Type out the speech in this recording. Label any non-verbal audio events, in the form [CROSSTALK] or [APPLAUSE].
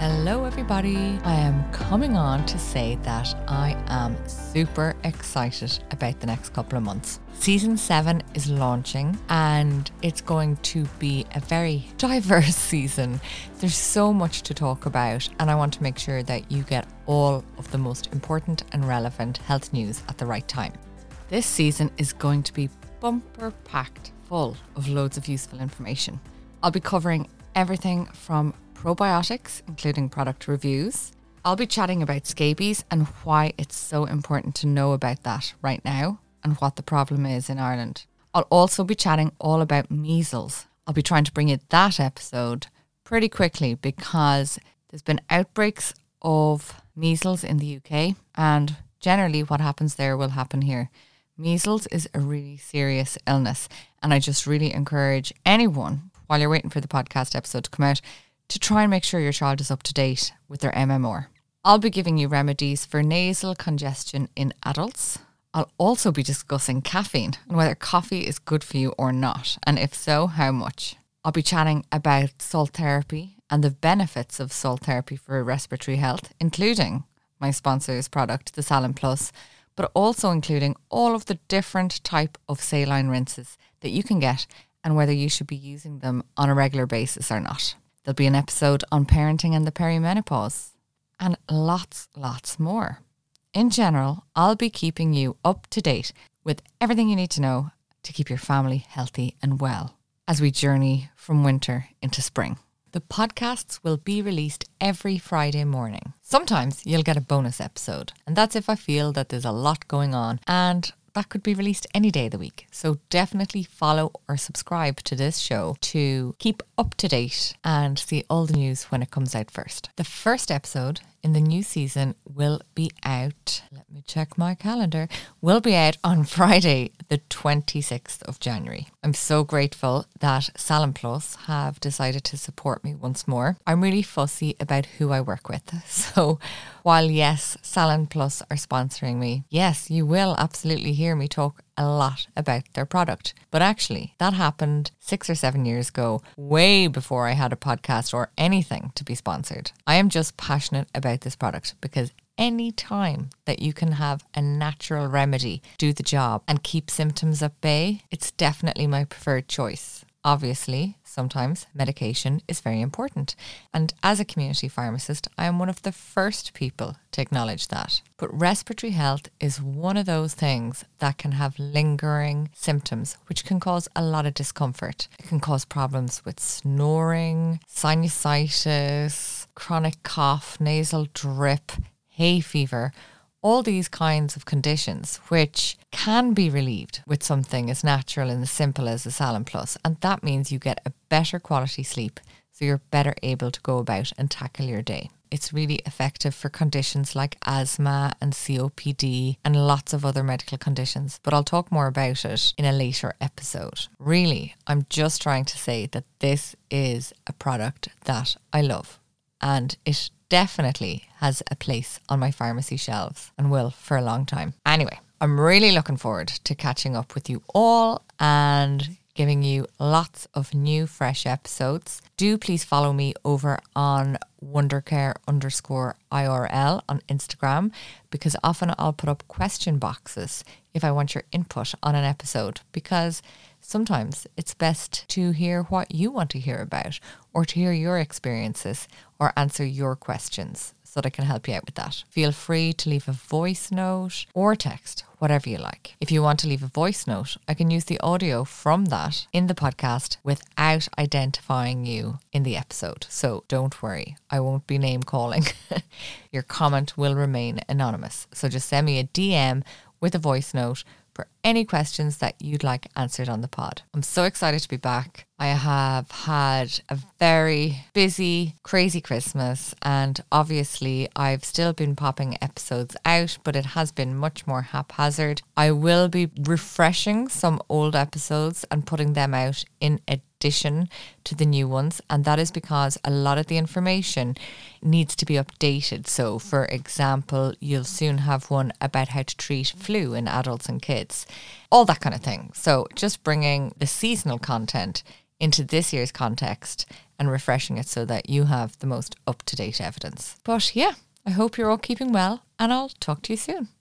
Hello, everybody. I am coming on to say that I am super excited about the next couple of months. Season 7 is launching and it's going to be a very [LAUGHS] diverse season. There's so much to talk about, and I want to make sure that you get all of the most important and relevant health news at the right time. This season is going to be bumper packed full of loads of useful information. I'll be covering everything from probiotics, including product reviews. I'll be chatting about scabies and why it's so important to know about that right now and what the problem is in Ireland. I'll also be chatting all about measles. I'll be trying to bring you that episode pretty quickly because there's been outbreaks of measles in the UK and generally what happens there will happen here. Measles is a really serious illness and I just really encourage anyone while you're waiting for the podcast episode to come out to try and make sure your child is up to date with their MMR. I'll be giving you remedies for nasal congestion in adults. I'll also be discussing caffeine and whether coffee is good for you or not, and if so, how much. I'll be chatting about salt therapy and the benefits of salt therapy for respiratory health, including my sponsor's product, the Salin Plus, but also including all of the different type of saline rinses that you can get and whether you should be using them on a regular basis or not. There'll be an episode on parenting and the perimenopause, and lots, lots more. In general, I'll be keeping you up to date with everything you need to know to keep your family healthy and well as we journey from winter into spring. The podcasts will be released every Friday morning. Sometimes you'll get a bonus episode, and that's if I feel that there's a lot going on and that could be released any day of the week. So definitely follow or subscribe to this show to keep up to date and see all the news when it comes out first. The first episode in the new season will be out. Let me check my calendar. Will be out on [LAUGHS] Friday, the 26th of January. I'm so grateful that Salin Plus have decided to support me once more. I'm really fussy about who I work with. [LAUGHS] So while yes, Salin Plus are sponsoring me, yes, you will absolutely hear me talk a lot about their product. But actually, that happened six or seven years ago, way before I had a podcast or anything to be sponsored. I am just passionate about this product because any time that you can have a natural remedy do the job and keep symptoms at bay, it's definitely my preferred choice. Obviously, sometimes medication is very important. And as a community pharmacist, I am one of the first people to acknowledge that. But respiratory health is one of those things that can have lingering symptoms, which can cause a lot of discomfort. It can cause problems with snoring, sinusitis, chronic cough, nasal drip, hay fever all these kinds of conditions, which can be relieved with something as natural and as simple as a Plus. And that means you get a better quality sleep, so you're better able to go about and tackle your day. It's really effective for conditions like asthma and COPD and lots of other medical conditions, but I'll talk more about it in a later episode. Really, I'm just trying to say that this is a product that I love and it definitely has a place on my pharmacy shelves and will for a long time. Anyway, I'm really looking forward to catching up with you all and giving you lots of new fresh episodes. Do please follow me over on wondercare underscore IRL on Instagram because often I'll put up question boxes if I want your input on an episode because sometimes it's best to hear what you want to hear about or to hear your experiences or answer your questions so that I can help you out with that. Feel free to leave a voice note or text, whatever you like. If you want to leave a voice note, I can use the audio from that in the podcast without identifying you in the episode. So don't worry, I won't be name calling. [LAUGHS] Your comment will remain anonymous. So just send me a DM with a voice note for any questions that you'd like answered on the pod. I'm so excited to be back. I have had a very busy, crazy Christmas, and obviously, I've still been popping episodes out, but it has been much more haphazard. I will be refreshing some old episodes and putting them out in addition to the new ones, and that is because a lot of the information needs to be updated. So, for example, you'll soon have one about how to treat flu in adults and kids, all that kind of thing. So, just bringing the seasonal content into this year's context and refreshing it so that you have the most up to date evidence. But yeah, I hope you're all keeping well, and I'll talk to you soon.